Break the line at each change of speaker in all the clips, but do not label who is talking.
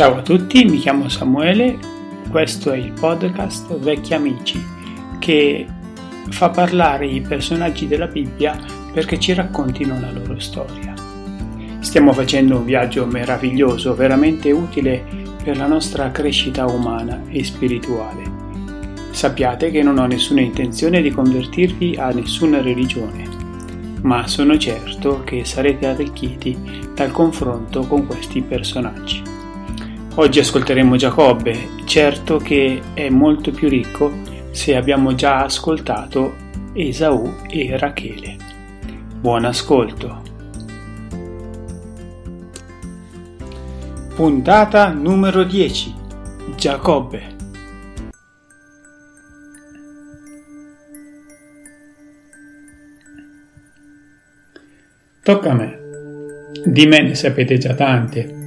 Ciao a tutti, mi chiamo Samuele, questo è il podcast Vecchi Amici che fa parlare i personaggi della Bibbia perché ci raccontino la loro storia. Stiamo facendo un viaggio meraviglioso, veramente utile per la nostra crescita umana e spirituale. Sappiate che non ho nessuna intenzione di convertirvi a nessuna religione, ma sono certo che sarete arricchiti dal confronto con questi personaggi. Oggi ascolteremo Giacobbe, certo che è molto più ricco se abbiamo già ascoltato Esaù e Rachele. Buon ascolto. Puntata numero 10. Giacobbe. Tocca a me. Di me ne sapete già tante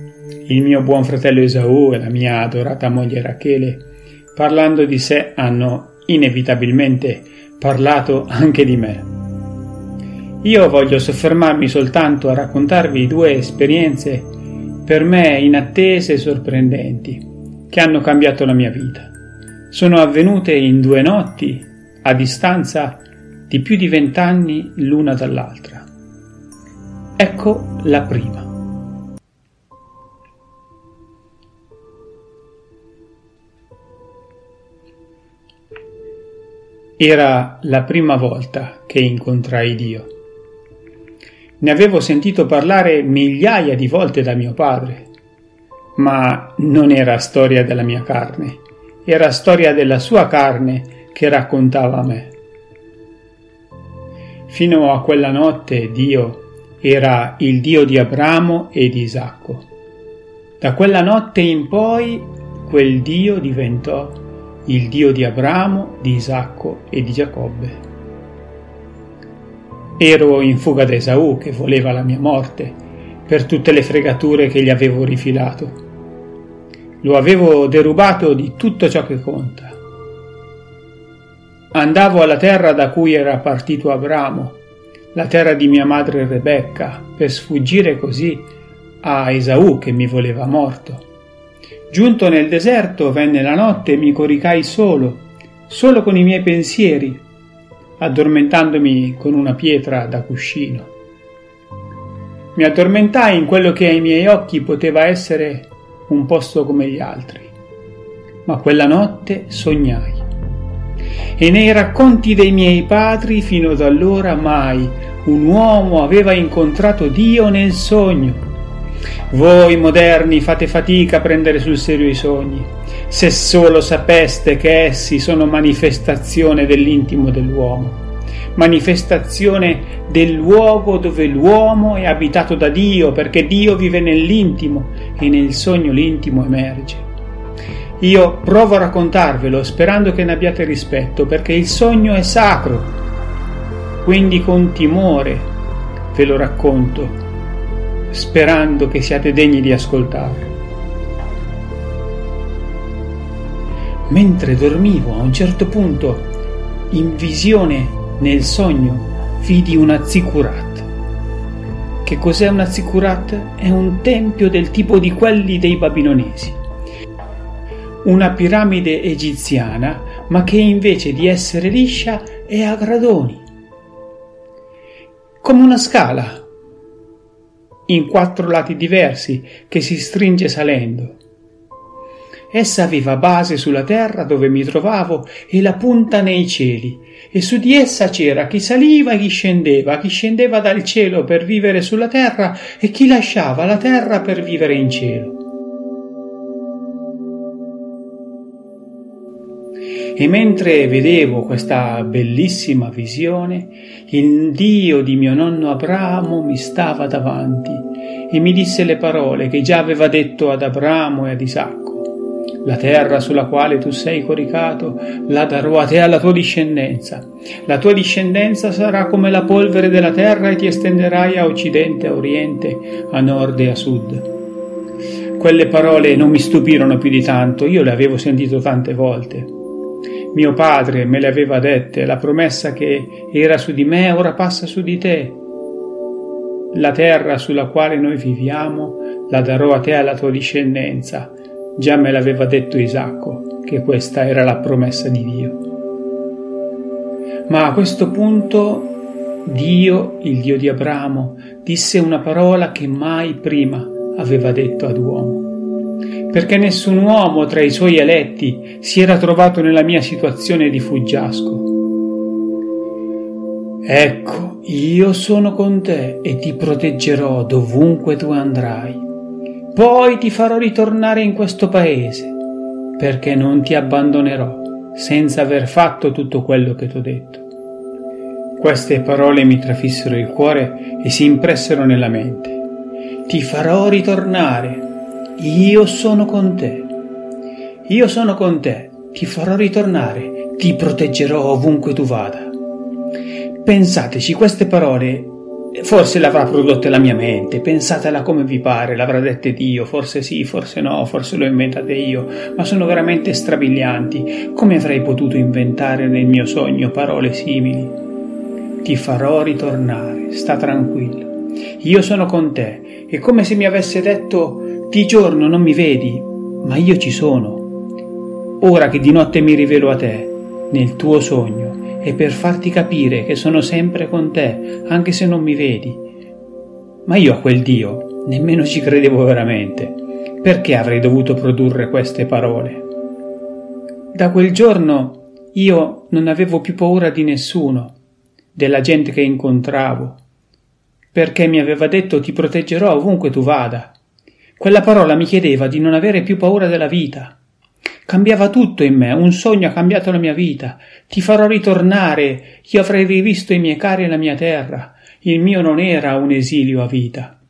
il mio buon fratello Esaù e la mia adorata moglie Rachele, parlando di sé, hanno inevitabilmente parlato anche di me. Io voglio soffermarmi soltanto a raccontarvi due esperienze per me inattese e sorprendenti, che hanno cambiato la mia vita. Sono avvenute in due notti, a distanza di più di vent'anni l'una dall'altra. Ecco la prima. Era la prima volta che incontrai Dio. Ne avevo sentito parlare migliaia di volte da mio padre, ma non era storia della mia carne, era storia della sua carne che raccontava a me. Fino a quella notte Dio era il Dio di Abramo e di Isacco. Da quella notte in poi quel Dio diventò il Dio di Abramo, di Isacco e di Giacobbe. Ero in fuga da Esaù che voleva la mia morte per tutte le fregature che gli avevo rifilato. Lo avevo derubato di tutto ciò che conta. Andavo alla terra da cui era partito Abramo, la terra di mia madre Rebecca, per sfuggire così a Esaù che mi voleva morto. Giunto nel deserto venne la notte e mi coricai solo, solo con i miei pensieri, addormentandomi con una pietra da cuscino. Mi addormentai in quello che ai miei occhi poteva essere un posto come gli altri, ma quella notte sognai. E nei racconti dei miei padri fino ad allora mai un uomo aveva incontrato Dio nel sogno voi moderni fate fatica a prendere sul serio i sogni, se solo sapeste che essi sono manifestazione dell'intimo dell'uomo, manifestazione del luogo dove l'uomo è abitato da Dio, perché Dio vive nell'intimo e nel sogno l'intimo emerge. Io provo a raccontarvelo sperando che ne abbiate rispetto, perché il sogno è sacro. Quindi con timore ve lo racconto sperando che siate degni di ascoltarlo. Mentre dormivo, a un certo punto, in visione nel sogno, vidi una zikurat. Che cos'è una zikurat? È un tempio del tipo di quelli dei babilonesi. Una piramide egiziana, ma che invece di essere liscia è a gradoni. Come una scala, in quattro lati diversi che si stringe salendo. Essa aveva base sulla terra dove mi trovavo e la punta nei cieli, e su di essa c'era chi saliva e chi scendeva, chi scendeva dal cielo per vivere sulla terra e chi lasciava la terra per vivere in cielo. E mentre vedevo questa bellissima visione, il Dio di mio nonno Abramo mi stava davanti e mi disse le parole che già aveva detto ad Abramo e ad Isacco. La terra sulla quale tu sei coricato la darò a te e alla tua discendenza. La tua discendenza sarà come la polvere della terra e ti estenderai a occidente, a oriente, a nord e a sud. Quelle parole non mi stupirono più di tanto, io le avevo sentito tante volte. Mio padre me le aveva dette, la promessa che era su di me ora passa su di te. La terra sulla quale noi viviamo la darò a te e alla tua discendenza. Già me l'aveva detto Isacco, che questa era la promessa di Dio. Ma a questo punto Dio, il Dio di Abramo, disse una parola che mai prima aveva detto ad uomo. Perché nessun uomo tra i suoi eletti si era trovato nella mia situazione di fuggiasco. Ecco, io sono con te e ti proteggerò dovunque tu andrai. Poi ti farò ritornare in questo paese, perché non ti abbandonerò senza aver fatto tutto quello che ti ho detto. Queste parole mi trafissero il cuore e si impressero nella mente. Ti farò ritornare, io sono con te. Io sono con te, ti farò ritornare, ti proteggerò ovunque tu vada. Pensateci, queste parole forse le avrà prodotte la mia mente, pensatela come vi pare, l'avrà dette Dio, forse sì, forse no, forse le ho inventate io, ma sono veramente strabilianti. Come avrei potuto inventare nel mio sogno parole simili? Ti farò ritornare, sta tranquillo. Io sono con te, è come se mi avesse detto di giorno non mi vedi, ma io ci sono. Ora che di notte mi rivelo a te, nel tuo sogno, e per farti capire che sono sempre con te, anche se non mi vedi. Ma io a quel Dio nemmeno ci credevo veramente. Perché avrei dovuto produrre queste parole? Da quel giorno io non avevo più paura di nessuno, della gente che incontravo, perché mi aveva detto ti proteggerò ovunque tu vada. Quella parola mi chiedeva di non avere più paura della vita, Cambiava tutto in me, un sogno ha cambiato la mia vita. Ti farò ritornare, io avrei rivisto i miei cari e la mia terra. Il mio non era un esilio a vita.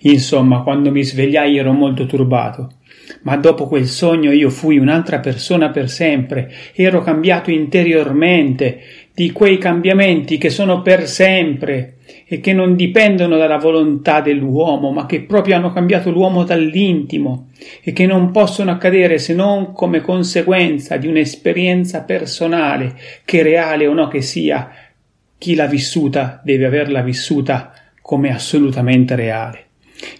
Insomma, quando mi svegliai ero molto turbato. Ma dopo quel sogno io fui un'altra persona per sempre, ero cambiato interiormente, di quei cambiamenti che sono per sempre e che non dipendono dalla volontà dell'uomo, ma che proprio hanno cambiato l'uomo dall'intimo e che non possono accadere se non come conseguenza di un'esperienza personale, che reale o no che sia, chi l'ha vissuta deve averla vissuta come assolutamente reale.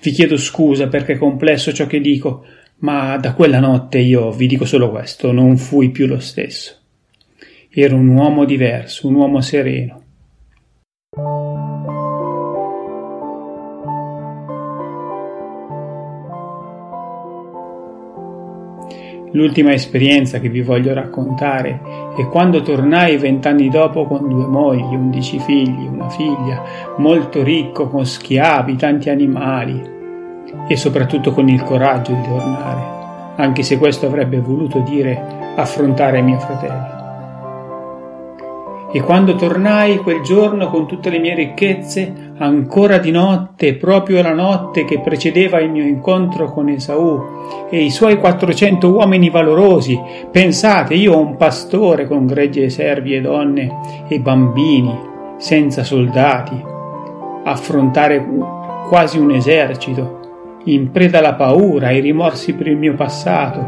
Vi chiedo scusa perché è complesso ciò che dico, ma da quella notte io vi dico solo questo, non fui più lo stesso. Ero un uomo diverso, un uomo sereno. L'ultima esperienza che vi voglio raccontare è quando tornai vent'anni dopo con due mogli, undici figli, una figlia, molto ricco, con schiavi, tanti animali e soprattutto con il coraggio di tornare, anche se questo avrebbe voluto dire affrontare mio fratello. E quando tornai quel giorno con tutte le mie ricchezze, ancora di notte, proprio la notte che precedeva il mio incontro con Esaù e i suoi quattrocento uomini valorosi, pensate, io un pastore con gregge servi e donne e bambini, senza soldati, affrontare quasi un esercito, in preda alla paura, ai rimorsi per il mio passato.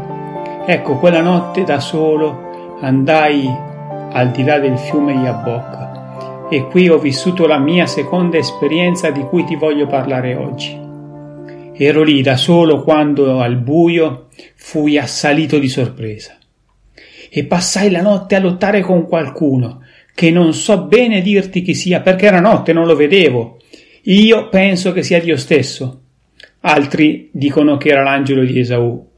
Ecco, quella notte da solo andai al di là del fiume Yabok e qui ho vissuto la mia seconda esperienza di cui ti voglio parlare oggi. Ero lì da solo quando al buio fui assalito di sorpresa e passai la notte a lottare con qualcuno che non so bene dirti chi sia perché era notte, non lo vedevo. Io penso che sia Dio stesso. Altri dicono che era l'angelo di Esaù.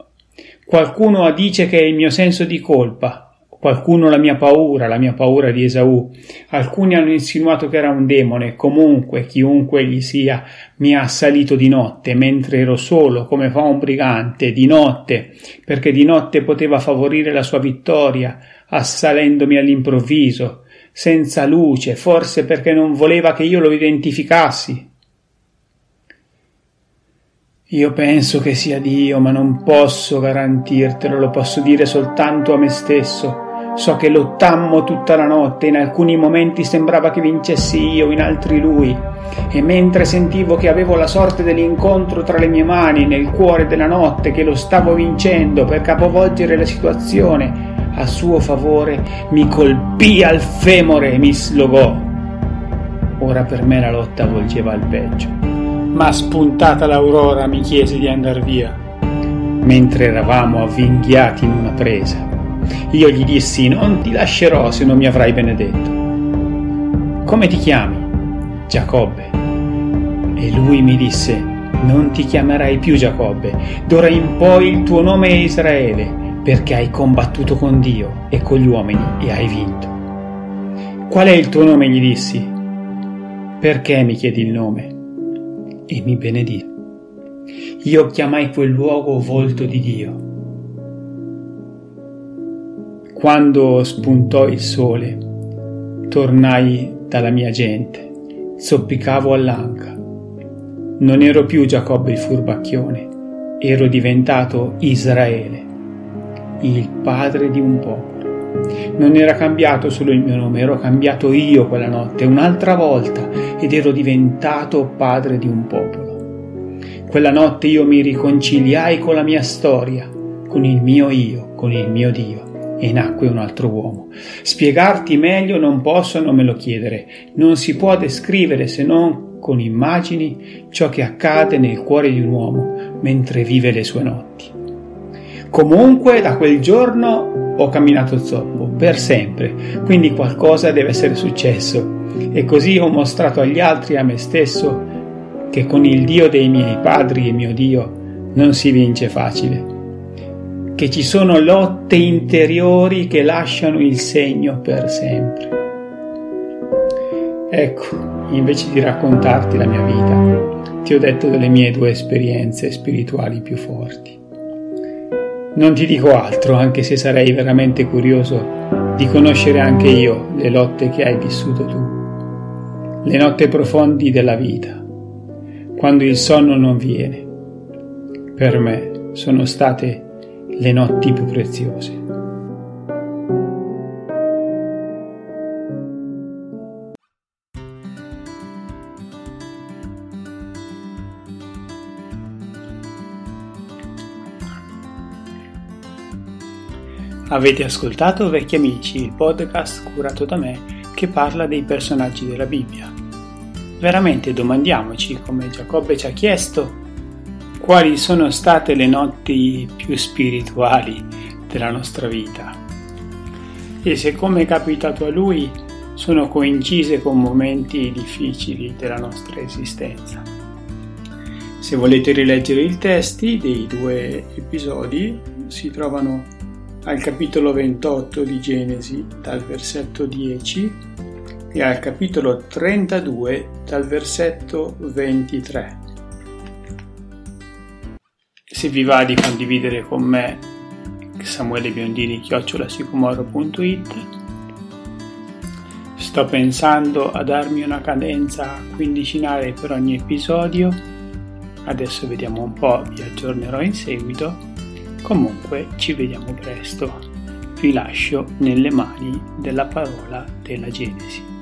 Qualcuno dice che è il mio senso di colpa, Qualcuno la mia paura, la mia paura di Esaù. Alcuni hanno insinuato che era un demone. Comunque, chiunque egli sia, mi ha assalito di notte, mentre ero solo, come fa un brigante, di notte, perché di notte poteva favorire la sua vittoria, assalendomi all'improvviso, senza luce, forse perché non voleva che io lo identificassi. Io penso che sia Dio, ma non posso garantirtelo, lo posso dire soltanto a me stesso. So che lottammo tutta la notte, in alcuni momenti sembrava che vincessi io, in altri lui, e mentre sentivo che avevo la sorte dell'incontro tra le mie mani nel cuore della notte, che lo stavo vincendo per capovolgere la situazione a suo favore, mi colpì al femore e mi slogò. Ora per me la lotta volgeva al peggio. ma spuntata l'aurora mi chiese di andar via, mentre eravamo avvinghiati in una presa. Io gli dissi non ti lascerò se non mi avrai benedetto. Come ti chiami? Giacobbe. E lui mi disse, non ti chiamerai più Giacobbe, d'ora in poi il tuo nome è Israele, perché hai combattuto con Dio e con gli uomini e hai vinto. Qual è il tuo nome? gli dissi. Perché mi chiedi il nome? E mi benedì. Io chiamai quel luogo volto di Dio. Quando spuntò il sole, tornai dalla mia gente, zoppicavo all'anca. Non ero più Giacobbe il furbacchione, ero diventato Israele, il padre di un popolo. Non era cambiato solo il mio nome, ero cambiato io quella notte, un'altra volta, ed ero diventato padre di un popolo. Quella notte io mi riconciliai con la mia storia, con il mio io, con il mio Dio, e nacque un altro uomo. Spiegarti meglio non posso, non me lo chiedere, non si può descrivere se non con immagini ciò che accade nel cuore di un uomo mentre vive le sue notti. Comunque da quel giorno ho camminato zoppo, per sempre, quindi qualcosa deve essere successo e così ho mostrato agli altri e a me stesso che con il Dio dei miei padri e mio Dio non si vince facile, che ci sono lotte interiori che lasciano il segno per sempre. Ecco, invece di raccontarti la mia vita, ti ho detto delle mie due esperienze spirituali più forti. Non ti dico altro, anche se sarei veramente curioso di conoscere anche io le lotte che hai vissuto tu, le notte profondi della vita, quando il sonno non viene. Per me sono state le notti più preziose. Avete ascoltato Vecchi Amici, il podcast curato da me che parla dei personaggi della Bibbia. Veramente domandiamoci, come Giacobbe ci ha chiesto, quali sono state le notti più spirituali della nostra vita e se come è capitato a lui sono coincise con momenti difficili della nostra esistenza. Se volete rileggere i testi dei due episodi si trovano al capitolo 28 di Genesi dal versetto 10 e al capitolo 32 dal versetto 23. Se vi va di condividere con me Samuele Biondini chiocciolasicomoro.it Sto pensando a darmi una cadenza quindicinale per ogni episodio. Adesso vediamo un po', vi aggiornerò in seguito Comunque ci vediamo presto. Vi lascio nelle mani della parola della Genesi.